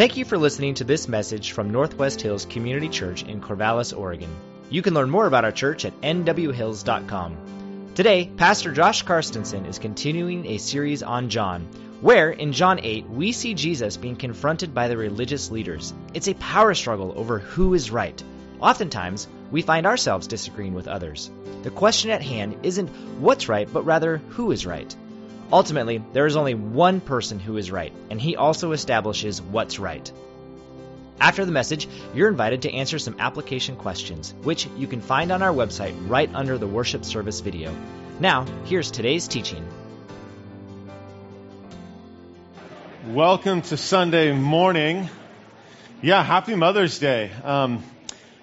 Thank you for listening to this message from Northwest Hills Community Church in Corvallis, Oregon. You can learn more about our church at nwhills.com. Today, Pastor Josh Karstensen is continuing a series on John, where in John 8 we see Jesus being confronted by the religious leaders. It's a power struggle over who is right. Oftentimes, we find ourselves disagreeing with others. The question at hand isn't what's right, but rather who is right. Ultimately, there is only one person who is right, and he also establishes what's right. After the message, you're invited to answer some application questions, which you can find on our website right under the worship service video. Now, here's today's teaching. Welcome to Sunday morning. Yeah, happy Mother's Day. Um,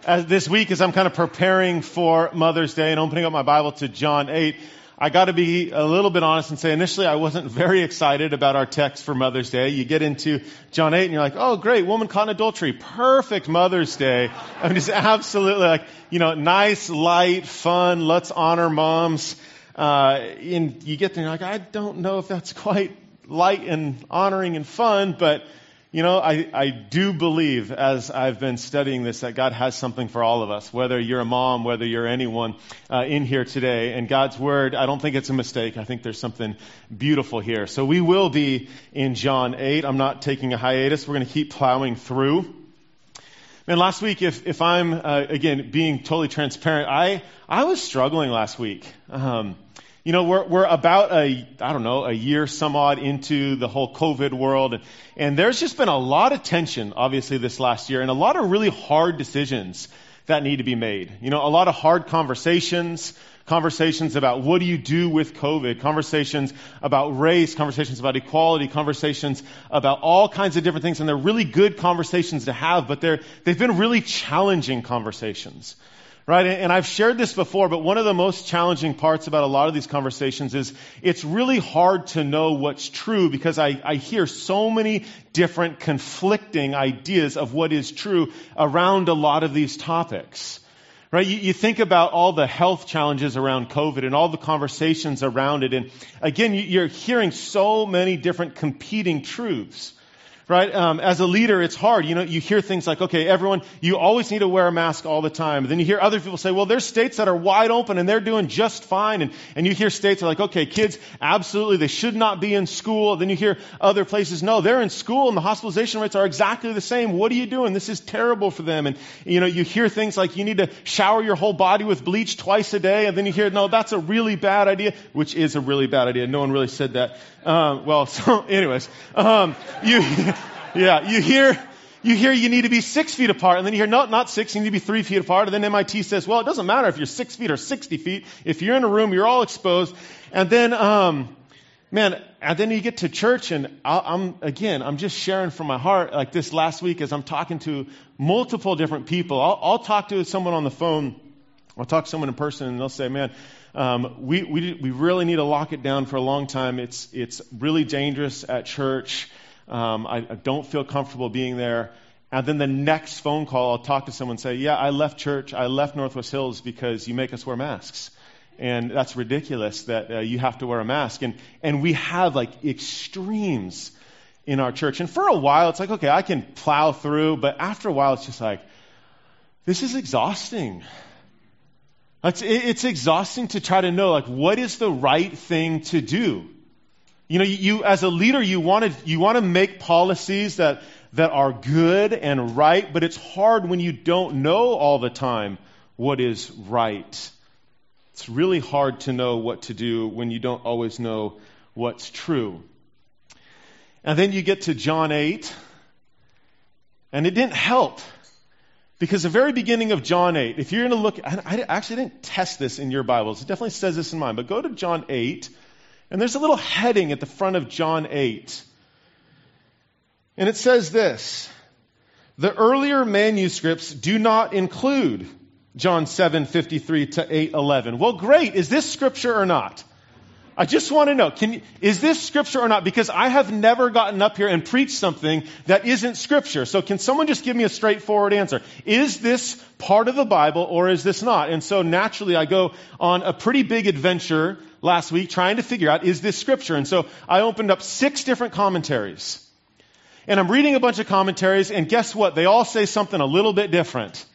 as this week, as I'm kind of preparing for Mother's Day and opening up my Bible to John 8, I got to be a little bit honest and say initially I wasn't very excited about our text for Mother's Day. You get into John 8 and you're like, oh great, woman caught in adultery. Perfect Mother's Day. I mean, just absolutely like, you know, nice, light, fun, let's honor moms. Uh, and you get there and you're like, I don't know if that's quite light and honoring and fun, but you know, I, I do believe as I've been studying this that God has something for all of us, whether you're a mom, whether you're anyone uh, in here today. And God's Word, I don't think it's a mistake. I think there's something beautiful here. So we will be in John 8. I'm not taking a hiatus. We're going to keep plowing through. Man, last week, if, if I'm, uh, again, being totally transparent, I, I was struggling last week. Um, you know, we're, we're about a, I don't know, a year some odd into the whole COVID world. And, and there's just been a lot of tension, obviously, this last year and a lot of really hard decisions that need to be made. You know, a lot of hard conversations, conversations about what do you do with COVID, conversations about race, conversations about equality, conversations about all kinds of different things. And they're really good conversations to have, but they're, they've been really challenging conversations right? And I've shared this before, but one of the most challenging parts about a lot of these conversations is it's really hard to know what's true because I, I hear so many different conflicting ideas of what is true around a lot of these topics. Right? You, you, think about all the health challenges around COVID and all the conversations around it. And again, you're hearing so many different competing truths right? Um, as a leader, it's hard. You know, you hear things like, okay, everyone, you always need to wear a mask all the time. And then you hear other people say, well, there's states that are wide open and they're doing just fine. And, and you hear states are like, okay, kids, absolutely, they should not be in school. Then you hear other places, no, they're in school and the hospitalization rates are exactly the same. What are you doing? This is terrible for them. And, you know, you hear things like you need to shower your whole body with bleach twice a day. And then you hear, no, that's a really bad idea, which is a really bad idea. No one really said that. Um, well, so, anyways, um, you, yeah, you hear, you hear you need to be six feet apart, and then you hear, no, not six, you need to be three feet apart. And then MIT says, well, it doesn't matter if you're six feet or 60 feet. If you're in a room, you're all exposed. And then, um, man, and then you get to church, and i am again, I'm just sharing from my heart, like this last week as I'm talking to multiple different people. I'll, I'll talk to someone on the phone, I'll talk to someone in person, and they'll say, man, um, we, we, we really need to lock it down for a long time. It's, it's really dangerous at church. Um, I, I don't feel comfortable being there. And then the next phone call, I'll talk to someone and say, Yeah, I left church. I left Northwest Hills because you make us wear masks. And that's ridiculous that uh, you have to wear a mask. And, and we have like extremes in our church. And for a while, it's like, okay, I can plow through. But after a while, it's just like, this is exhausting. It's, it's exhausting to try to know, like, what is the right thing to do? You know, you, as a leader, you want to, you want to make policies that, that are good and right, but it's hard when you don't know all the time what is right. It's really hard to know what to do when you don't always know what's true. And then you get to John 8, and it didn't help. Because the very beginning of John 8, if you're going to look, I, actually didn't test this in your Bibles. It definitely says this in mine, but go to John 8, and there's a little heading at the front of John 8. And it says this The earlier manuscripts do not include John 7:53 to 8:11. Well, great. Is this scripture or not? I just want to know, can, is this scripture or not? Because I have never gotten up here and preached something that isn't scripture. So can someone just give me a straightforward answer? Is this part of the Bible or is this not? And so naturally I go on a pretty big adventure last week trying to figure out, is this scripture? And so I opened up six different commentaries. and I'm reading a bunch of commentaries, and guess what? They all say something a little bit different.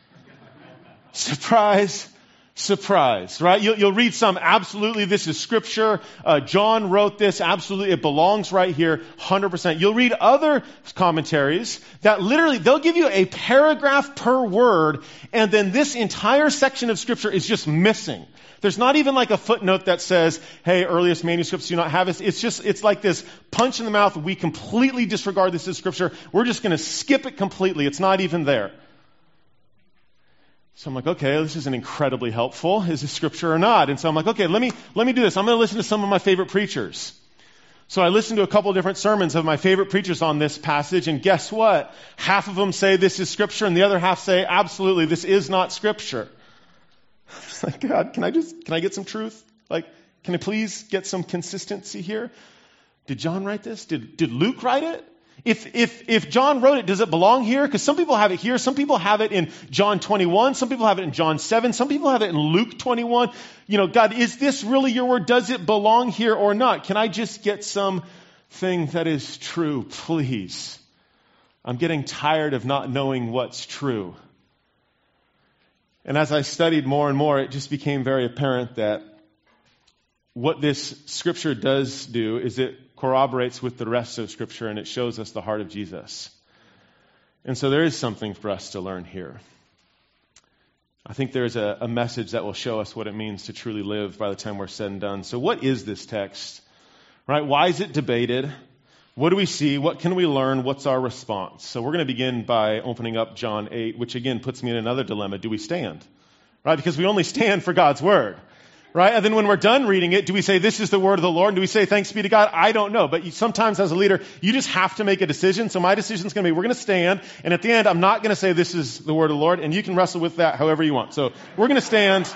Surprise, surprise, right? You'll, you'll, read some, absolutely, this is scripture. Uh, John wrote this, absolutely, it belongs right here, 100%. You'll read other commentaries that literally, they'll give you a paragraph per word, and then this entire section of scripture is just missing. There's not even like a footnote that says, hey, earliest manuscripts do not have this. It's just, it's like this punch in the mouth. We completely disregard this as scripture. We're just going to skip it completely. It's not even there. So I'm like, okay, this isn't incredibly helpful. Is this scripture or not? And so I'm like, okay, let me, let me do this. I'm going to listen to some of my favorite preachers. So I listened to a couple different sermons of my favorite preachers on this passage, and guess what? Half of them say this is scripture, and the other half say, absolutely, this is not scripture. like, God, can I just, can I get some truth? Like, can I please get some consistency here? Did John write this? Did, did Luke write it? If, if, if John wrote it, does it belong here? Because some people have it here. Some people have it in John 21. Some people have it in John 7. Some people have it in Luke 21. You know, God, is this really your word? Does it belong here or not? Can I just get something that is true, please? I'm getting tired of not knowing what's true. And as I studied more and more, it just became very apparent that what this scripture does do is it corroborates with the rest of Scripture and it shows us the heart of Jesus. And so there is something for us to learn here. I think there's a, a, message that will show us what it means to truly live by the time we're said and done. So, what is this text? Right? Why is it debated? What do we see? What can we learn? What's our response? So, we're going to begin by opening up John 8, which again puts me in another dilemma. Do we stand? Right? Because we only stand for God's word. Right? And then when we're done reading it, do we say, this is the word of the Lord? And do we say, thanks be to God? I don't know. But you, sometimes as a leader, you just have to make a decision. So my decision is going to be, we're going to stand. And at the end, I'm not going to say, this is the word of the Lord. And you can wrestle with that however you want. So we're going to stand.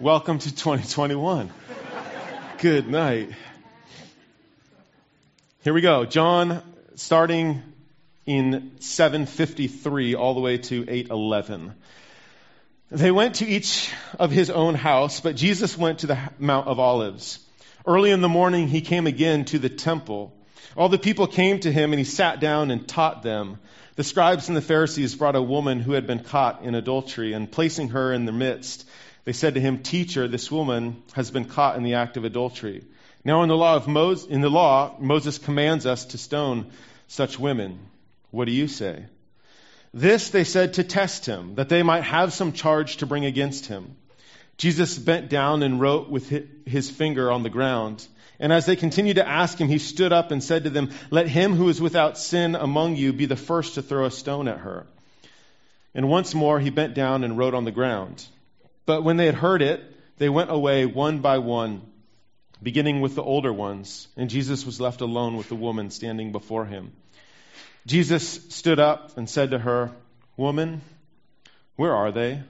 Welcome to 2021. Good night. Here we go. John, starting in 753 all the way to 811. They went to each of his own house, but Jesus went to the Mount of Olives. Early in the morning, he came again to the temple. All the people came to him, and he sat down and taught them. The scribes and the Pharisees brought a woman who had been caught in adultery, and placing her in their midst, they said to him, Teacher, this woman has been caught in the act of adultery. Now, in the law of Moses, in the law, Moses commands us to stone such women. What do you say? This they said to test him, that they might have some charge to bring against him. Jesus bent down and wrote with his finger on the ground. And as they continued to ask him, he stood up and said to them, Let him who is without sin among you be the first to throw a stone at her. And once more he bent down and wrote on the ground. But when they had heard it, they went away one by one, beginning with the older ones. And Jesus was left alone with the woman standing before him. Jesus stood up and said to her, Woman, where are they?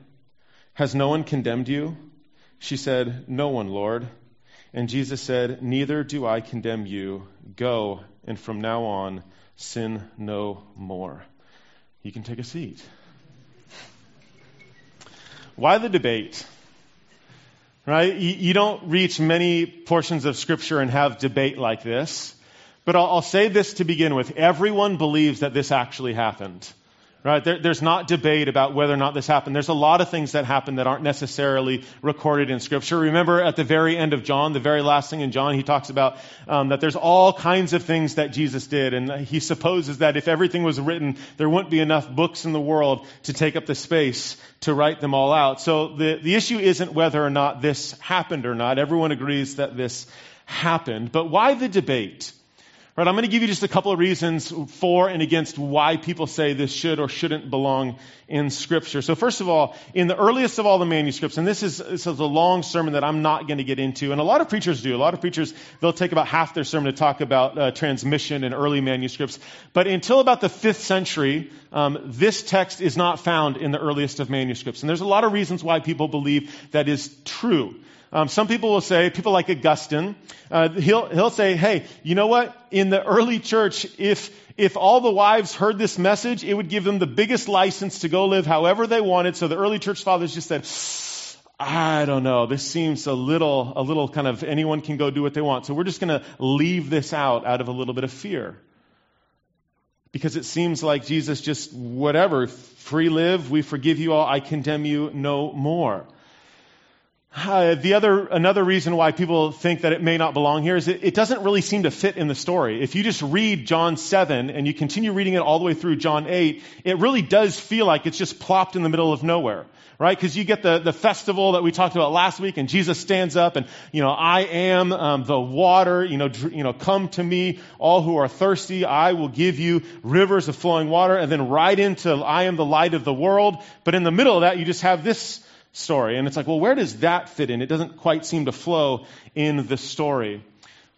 Has no one condemned you? She said, No one, Lord. And Jesus said, Neither do I condemn you. Go, and from now on, sin no more. You can take a seat. Why the debate? Right? You, you don't reach many portions of Scripture and have debate like this. But I'll, I'll, say this to begin with. Everyone believes that this actually happened. Right? There, there's not debate about whether or not this happened. There's a lot of things that happen that aren't necessarily recorded in Scripture. Remember at the very end of John, the very last thing in John, he talks about um, that there's all kinds of things that Jesus did. And he supposes that if everything was written, there wouldn't be enough books in the world to take up the space to write them all out. So the, the issue isn't whether or not this happened or not. Everyone agrees that this happened. But why the debate? Right, I'm going to give you just a couple of reasons for and against why people say this should or shouldn't belong in Scripture. So, first of all, in the earliest of all the manuscripts, and this is, this is a long sermon that I'm not going to get into, and a lot of preachers do. A lot of preachers, they'll take about half their sermon to talk about uh, transmission and early manuscripts. But until about the fifth century, um, this text is not found in the earliest of manuscripts. And there's a lot of reasons why people believe that is true. Um, some people will say, people like Augustine, uh, he'll, he'll say, hey, you know what? In the early church, if, if all the wives heard this message, it would give them the biggest license to go live however they wanted. So the early church fathers just said, I don't know. This seems a little, a little kind of anyone can go do what they want. So we're just going to leave this out out of a little bit of fear. Because it seems like Jesus just, whatever, free live, we forgive you all, I condemn you no more. Uh, the other, another reason why people think that it may not belong here is it, it doesn't really seem to fit in the story. If you just read John 7 and you continue reading it all the way through John 8, it really does feel like it's just plopped in the middle of nowhere right? Because you get the, the festival that we talked about last week, and Jesus stands up and, you know, I am um, the water, you know, dr- you know, come to me, all who are thirsty, I will give you rivers of flowing water, and then right into I am the light of the world. But in the middle of that, you just have this story. And it's like, well, where does that fit in? It doesn't quite seem to flow in the story.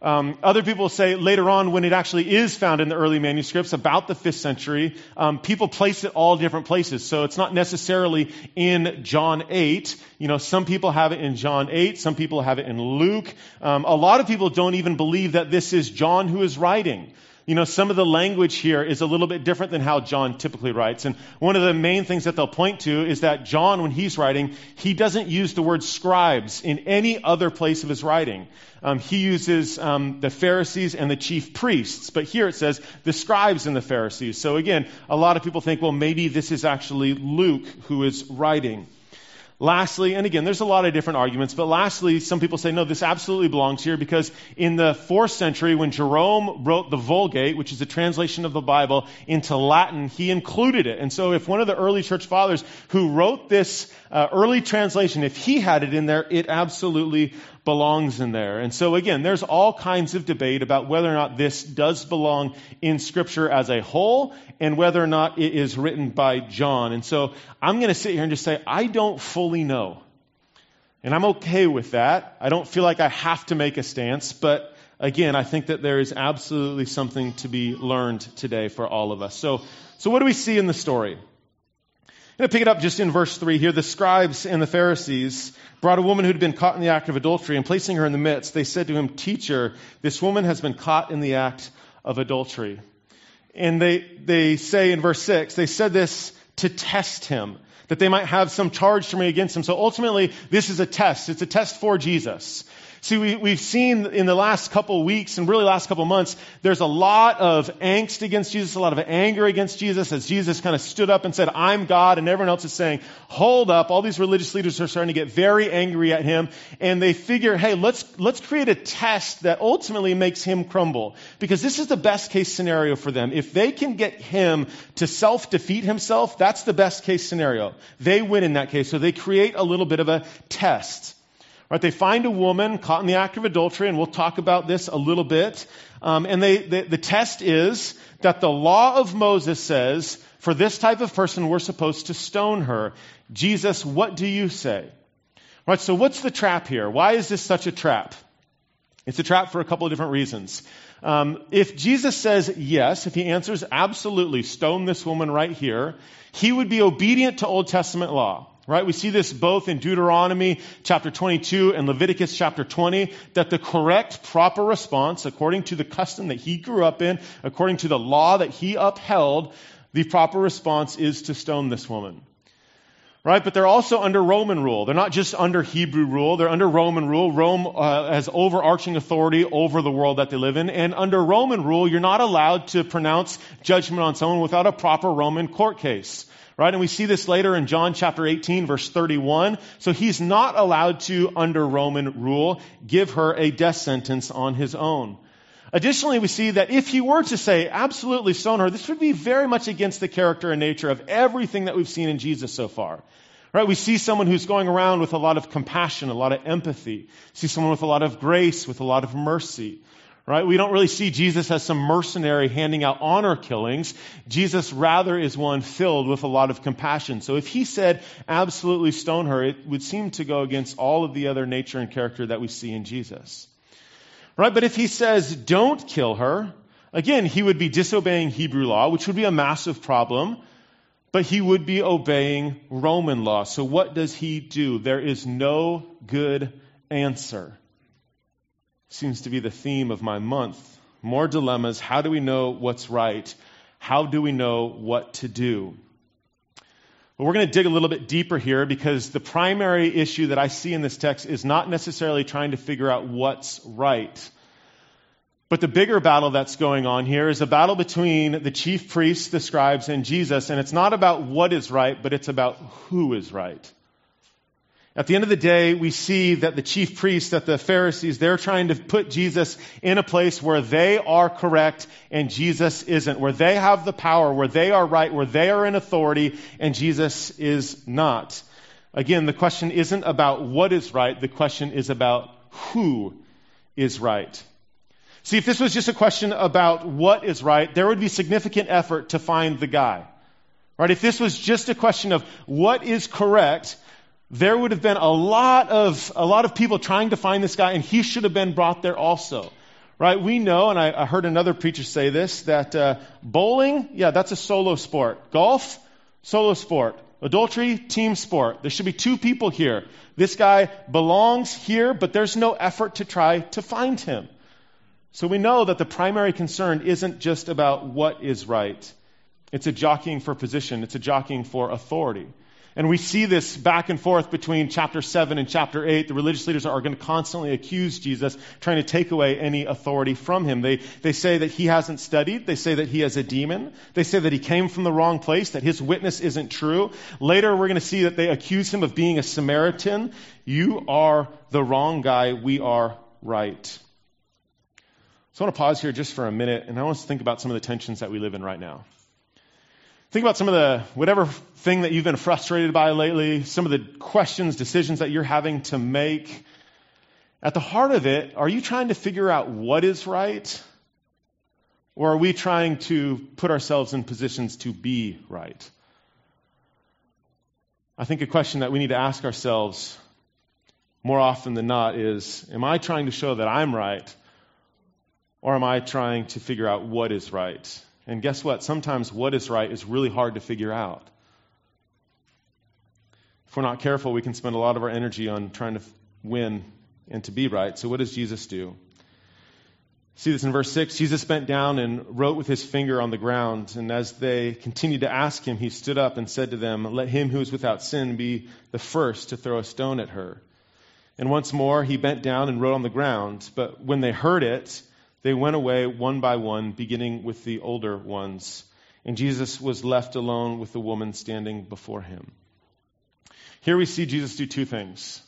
Um, other people say later on, when it actually is found in the early manuscripts about the fifth century, um, people place it all different places. So it's not necessarily in John 8. You know, some people have it in John 8, some people have it in Luke. Um, a lot of people don't even believe that this is John who is writing. You know, some of the language here is a little bit different than how John typically writes. And one of the main things that they'll point to is that John, when he's writing, he doesn't use the word scribes in any other place of his writing. Um, he uses um, the Pharisees and the chief priests, but here it says the scribes and the Pharisees. So again, a lot of people think, well, maybe this is actually Luke who is writing. Lastly, and again, there's a lot of different arguments, but lastly, some people say, no, this absolutely belongs here because in the fourth century, when Jerome wrote the Vulgate, which is a translation of the Bible, into Latin, he included it. And so if one of the early church fathers who wrote this uh, early translation, if he had it in there, it absolutely belongs in there. And so again, there's all kinds of debate about whether or not this does belong in Scripture as a whole and whether or not it is written by John. And so I'm going to sit here and just say, I don't fully know. And I'm okay with that. I don't feel like I have to make a stance, but again, I think that there is absolutely something to be learned today for all of us. So, so what do we see in the story? I'm going to pick it up just in verse 3 here. The scribes and the Pharisees brought a woman who had been caught in the act of adultery, and placing her in the midst, they said to him, Teacher, this woman has been caught in the act of adultery. And they, they say in verse 6, they said this to test him, that they might have some charge to bring against him. So ultimately, this is a test. It's a test for Jesus. See, we, we've seen in the last couple weeks and really last couple months, there's a lot of angst against Jesus, a lot of anger against Jesus as Jesus kind of stood up and said, I'm God, and everyone else is saying, hold up. All these religious leaders are starting to get very angry at him, and they figure, hey, let's, let's create a test that ultimately makes him crumble. Because this is the best case scenario for them. If they can get him to self defeat himself, that's the best case scenario. They win in that case. So they create a little bit of a test. Right, they find a woman caught in the act of adultery, and we'll talk about this a little bit. Um, and they, the, the test is that the law of Moses says for this type of person, we're supposed to stone her. Jesus, what do you say? Right, so what's the trap here? Why is this such a trap? It's a trap for a couple of different reasons. Um, if Jesus says yes, if he answers absolutely, stone this woman right here, he would be obedient to Old Testament law. Right? We see this both in Deuteronomy chapter 22 and Leviticus chapter 20, that the correct, proper response, according to the custom that he grew up in, according to the law that he upheld, the proper response is to stone this woman. Right? But they're also under Roman rule. They're not just under Hebrew rule. They're under Roman rule. Rome uh, has overarching authority over the world that they live in. And under Roman rule, you're not allowed to pronounce judgment on someone without a proper Roman court case. Right? And we see this later in John chapter 18 verse 31. So he's not allowed to, under Roman rule, give her a death sentence on his own. Additionally, we see that if he were to say, absolutely stone her, this would be very much against the character and nature of everything that we've seen in Jesus so far. Right? We see someone who's going around with a lot of compassion, a lot of empathy. See someone with a lot of grace, with a lot of mercy. Right? We don't really see Jesus as some mercenary handing out honor killings. Jesus rather is one filled with a lot of compassion. So if he said absolutely stone her, it would seem to go against all of the other nature and character that we see in Jesus. Right? But if he says don't kill her, again, he would be disobeying Hebrew law, which would be a massive problem but he would be obeying Roman law. So what does he do? There is no good answer seems to be the theme of my month. More dilemmas. How do we know what's right? How do we know what to do? But we're going to dig a little bit deeper here because the primary issue that I see in this text is not necessarily trying to figure out what's right. But the bigger battle that's going on here is a battle between the chief priests, the scribes, and Jesus. And it's not about what is right, but it's about who is right. At the end of the day, we see that the chief priests, that the Pharisees, they're trying to put Jesus in a place where they are correct and Jesus isn't, where they have the power, where they are right, where they are in authority and Jesus is not. Again, the question isn't about what is right, the question is about who is right. See, if this was just a question about what is right, there would be significant effort to find the guy. Right? If this was just a question of what is correct, there would have been a lot of a lot of people trying to find this guy, and he should have been brought there also. Right? We know, and I, I heard another preacher say this, that uh, bowling, yeah, that's a solo sport. Golf, solo sport. Adultery, team sport. There should be two people here. This guy belongs here, but there's no effort to try to find him. So we know that the primary concern isn't just about what is right. It's a jockeying for position. It's a jockeying for authority. And we see this back and forth between chapter 7 and chapter 8. The religious leaders are going to constantly accuse Jesus, trying to take away any authority from him. They, they say that he hasn't studied. They say that he has a demon. They say that he came from the wrong place, that his witness isn't true. Later, we're going to see that they accuse him of being a Samaritan. You are the wrong guy. We are right. So I want to pause here just for a minute, and I want to think about some of the tensions that we live in right now. Think about some of the, whatever thing that you've been frustrated by lately, some of the questions, decisions that you're having to make. At the heart of it, are you trying to figure out what is right? Or are we trying to put ourselves in positions to be right? I think a question that we need to ask ourselves more often than not is Am I trying to show that I'm right? Or am I trying to figure out what is right? And guess what? Sometimes what is right is really hard to figure out. If we're not careful, we can spend a lot of our energy on trying to win and to be right. So, what does Jesus do? See this in verse 6. Jesus bent down and wrote with his finger on the ground. And as they continued to ask him, he stood up and said to them, Let him who is without sin be the first to throw a stone at her. And once more he bent down and wrote on the ground. But when they heard it, they went away one by one, beginning with the older ones. And Jesus was left alone with the woman standing before him. Here we see Jesus do two things.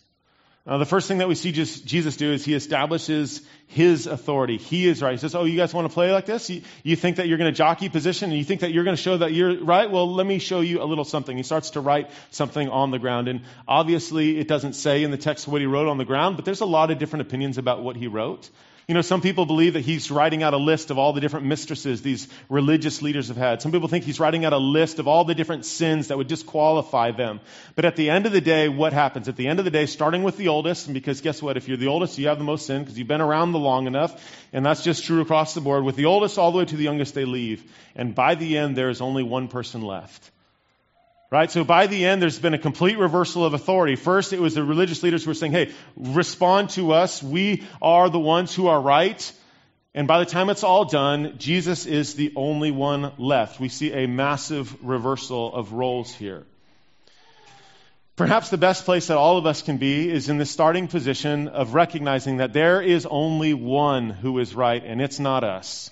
The first thing that we see Jesus do is he establishes his authority. He is right. He says, Oh, you guys want to play like this? You, you think that you're going to jockey position and you think that you're going to show that you're right? Well, let me show you a little something. He starts to write something on the ground. And obviously, it doesn't say in the text what he wrote on the ground, but there's a lot of different opinions about what he wrote. You know, some people believe that he's writing out a list of all the different mistresses these religious leaders have had. Some people think he's writing out a list of all the different sins that would disqualify them. But at the end of the day, what happens? At the end of the day, starting with the oldest, and because guess what? If you're the oldest, you have the most sin because you've been around the long enough. And that's just true across the board. With the oldest all the way to the youngest, they leave. And by the end, there is only one person left. Right? So by the end, there's been a complete reversal of authority. First, it was the religious leaders who were saying, hey, respond to us. We are the ones who are right. And by the time it's all done, Jesus is the only one left. We see a massive reversal of roles here. Perhaps the best place that all of us can be is in the starting position of recognizing that there is only one who is right, and it's not us.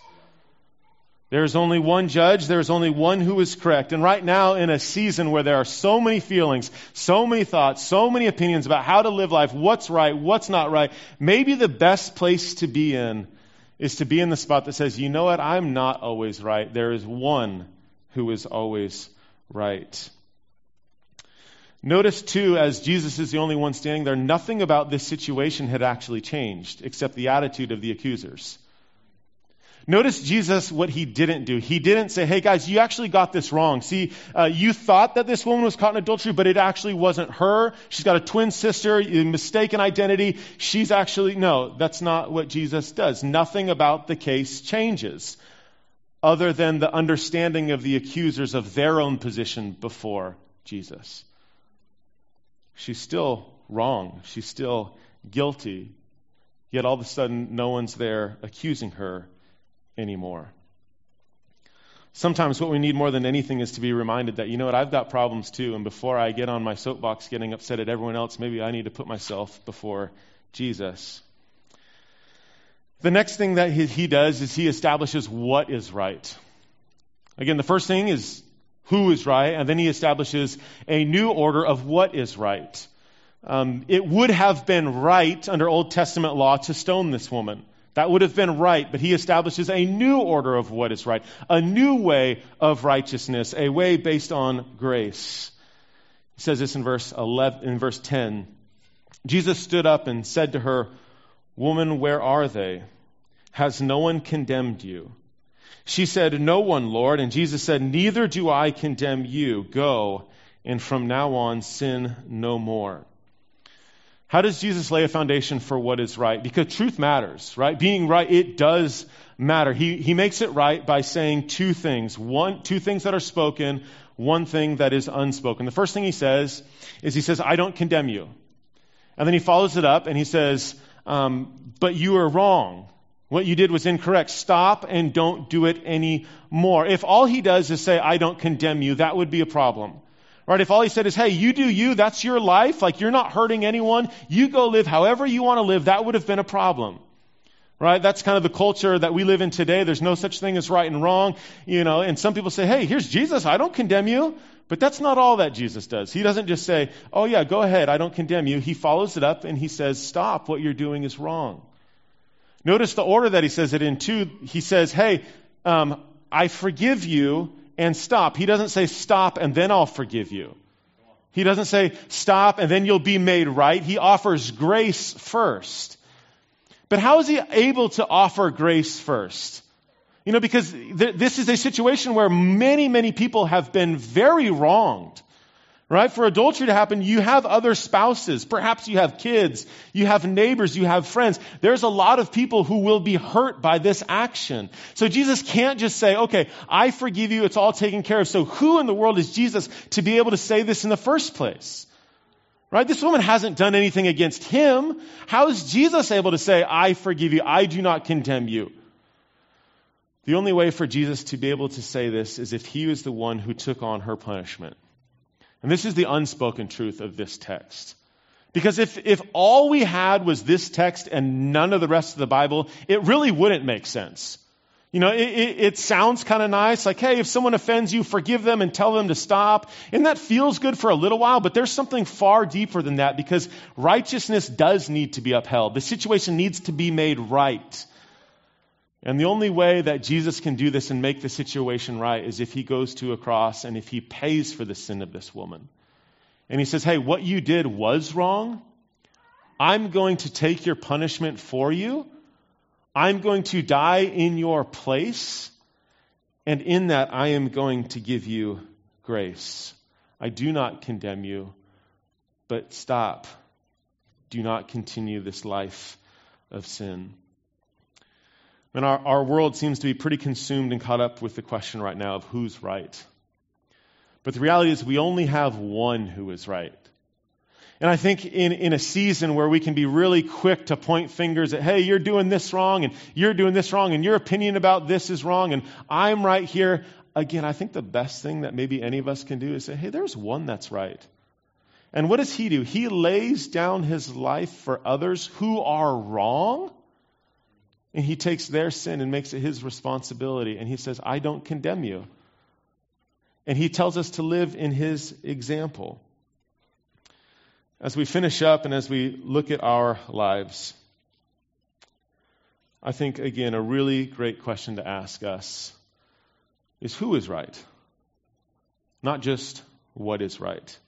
There is only one judge. There is only one who is correct. And right now, in a season where there are so many feelings, so many thoughts, so many opinions about how to live life, what's right, what's not right, maybe the best place to be in is to be in the spot that says, you know what, I'm not always right. There is one who is always right. Notice, too, as Jesus is the only one standing there, nothing about this situation had actually changed except the attitude of the accusers. Notice Jesus, what he didn't do. He didn't say, hey guys, you actually got this wrong. See, uh, you thought that this woman was caught in adultery, but it actually wasn't her. She's got a twin sister, mistaken identity. She's actually, no, that's not what Jesus does. Nothing about the case changes other than the understanding of the accusers of their own position before Jesus. She's still wrong. She's still guilty. Yet all of a sudden, no one's there accusing her anymore. Sometimes what we need more than anything is to be reminded that, you know what, I've got problems too, and before I get on my soapbox getting upset at everyone else, maybe I need to put myself before Jesus. The next thing that he, he does is he establishes what is right. Again, the first thing is who is right, and then he establishes a new order of what is right. Um, it would have been right under Old Testament law to stone this woman. That would have been right, but he establishes a new order of what is right, a new way of righteousness, a way based on grace. He says this in verse 11, in verse 10. Jesus stood up and said to her, Woman, where are they? Has no one condemned you? She said, No one, Lord. And Jesus said, Neither do I condemn you. Go, and from now on sin no more. How does Jesus lay a foundation for what is right? Because truth matters, right? Being right, it does matter. He, he makes it right by saying two things. One, two things that are spoken, one thing that is unspoken. The first thing he says is he says, I don't condemn you. And then he follows it up and he says, um, but you are wrong. What you did was incorrect. Stop and don't do it anymore. If all he does is say, I don't condemn you, that would be a problem. Right? If all he said is, hey, you do you, that's your life, like you're not hurting anyone, you go live however you want to live, that would have been a problem. Right? That's kind of the culture that we live in today. There's no such thing as right and wrong. You know, and some people say, hey, here's Jesus, I don't condemn you. But that's not all that Jesus does. He doesn't just say, oh yeah, go ahead, I don't condemn you. He follows it up and he says, stop, what you're doing is wrong. Notice the order that he says it in too. He says, hey, um, I forgive you and stop. He doesn't say stop and then I'll forgive you. He doesn't say stop and then you'll be made right. He offers grace first. But how is he able to offer grace first? You know, because th- this is a situation where many, many people have been very wronged. Right? For adultery to happen, you have other spouses. Perhaps you have kids. You have neighbors. You have friends. There's a lot of people who will be hurt by this action. So Jesus can't just say, okay, I forgive you. It's all taken care of. So who in the world is Jesus to be able to say this in the first place? Right? This woman hasn't done anything against him. How is Jesus able to say, I forgive you. I do not condemn you? The only way for Jesus to be able to say this is if he was the one who took on her punishment. And this is the unspoken truth of this text. Because if, if all we had was this text and none of the rest of the Bible, it really wouldn't make sense. You know, it, it, it sounds kind of nice, like, hey, if someone offends you, forgive them and tell them to stop. And that feels good for a little while, but there's something far deeper than that because righteousness does need to be upheld. The situation needs to be made right. And the only way that Jesus can do this and make the situation right is if he goes to a cross and if he pays for the sin of this woman. And he says, Hey, what you did was wrong. I'm going to take your punishment for you. I'm going to die in your place. And in that, I am going to give you grace. I do not condemn you, but stop. Do not continue this life of sin. And our, our world seems to be pretty consumed and caught up with the question right now of who's right. But the reality is, we only have one who is right. And I think in, in a season where we can be really quick to point fingers at, hey, you're doing this wrong, and you're doing this wrong, and your opinion about this is wrong, and I'm right here. Again, I think the best thing that maybe any of us can do is say, hey, there's one that's right. And what does he do? He lays down his life for others who are wrong and he takes their sin and makes it his responsibility. And he says, I don't condemn you. And he tells us to live in his example. As we finish up and as we look at our lives, I think, again, a really great question to ask us is who is right? Not just what is right.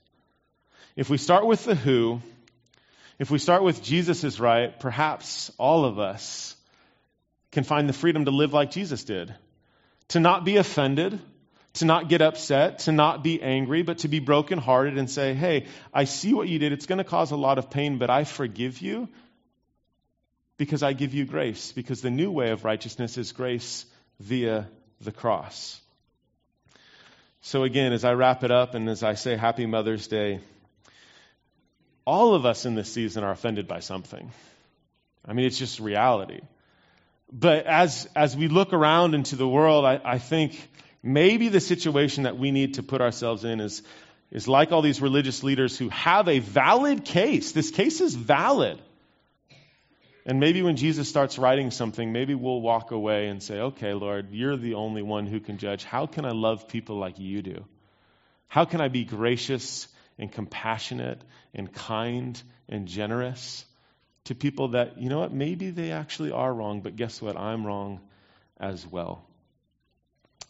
If we start with the who, if we start with Jesus is right, perhaps all of us can find the freedom to live like Jesus did. To not be offended, to not get upset, to not be angry, but to be brokenhearted and say, hey, I see what you did. It's going to cause a lot of pain, but I forgive you because I give you grace, because the new way of righteousness is grace via the cross. So, again, as I wrap it up and as I say Happy Mother's Day, all of us in this season are offended by something. I mean, it's just reality. But as, as we look around into the world, I, I think Maybe the situation that we need to put ourselves in is, is like all these religious leaders who have a valid case. This case is valid. And maybe when Jesus starts writing something, maybe we'll walk away and say, okay, Lord, you're the only one who can judge. How can I love people like you do? How can I be gracious and compassionate and kind and generous to people that, you know what, maybe they actually are wrong, but guess what? I'm wrong as well.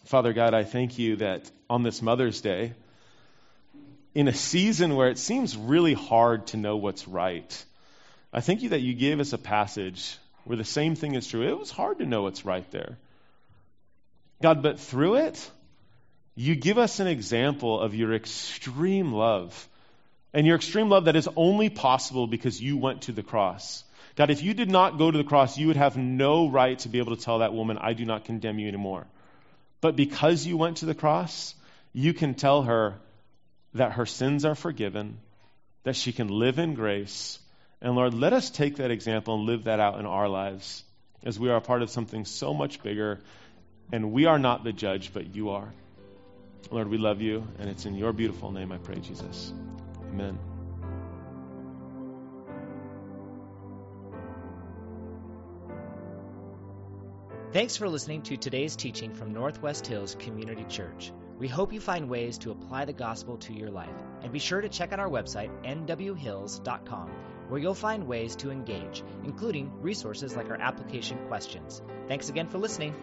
Father God, I thank you that on this Mother's Day, in a season where it seems really hard to know what's right, I thank you that you gave us a passage where the same thing is true. It was hard to know what's right there. God, but through it, you give us an example of your extreme love. And your extreme love that is only possible because you went to the cross. God, if you did not go to the cross, you would have no right to be able to tell that woman, I do not condemn you anymore. But because you went to the cross, you can tell her that her sins are forgiven, that she can live in grace. And Lord, let us take that example and live that out in our lives as we are a part of something so much bigger. And we are not the judge, but you are. Lord, we love you, and it's in your beautiful name I pray, Jesus. Amen. Thanks for listening to today's teaching from Northwest Hills Community Church. We hope you find ways to apply the gospel to your life. And be sure to check out our website, nwhills.com, where you'll find ways to engage, including resources like our application questions. Thanks again for listening.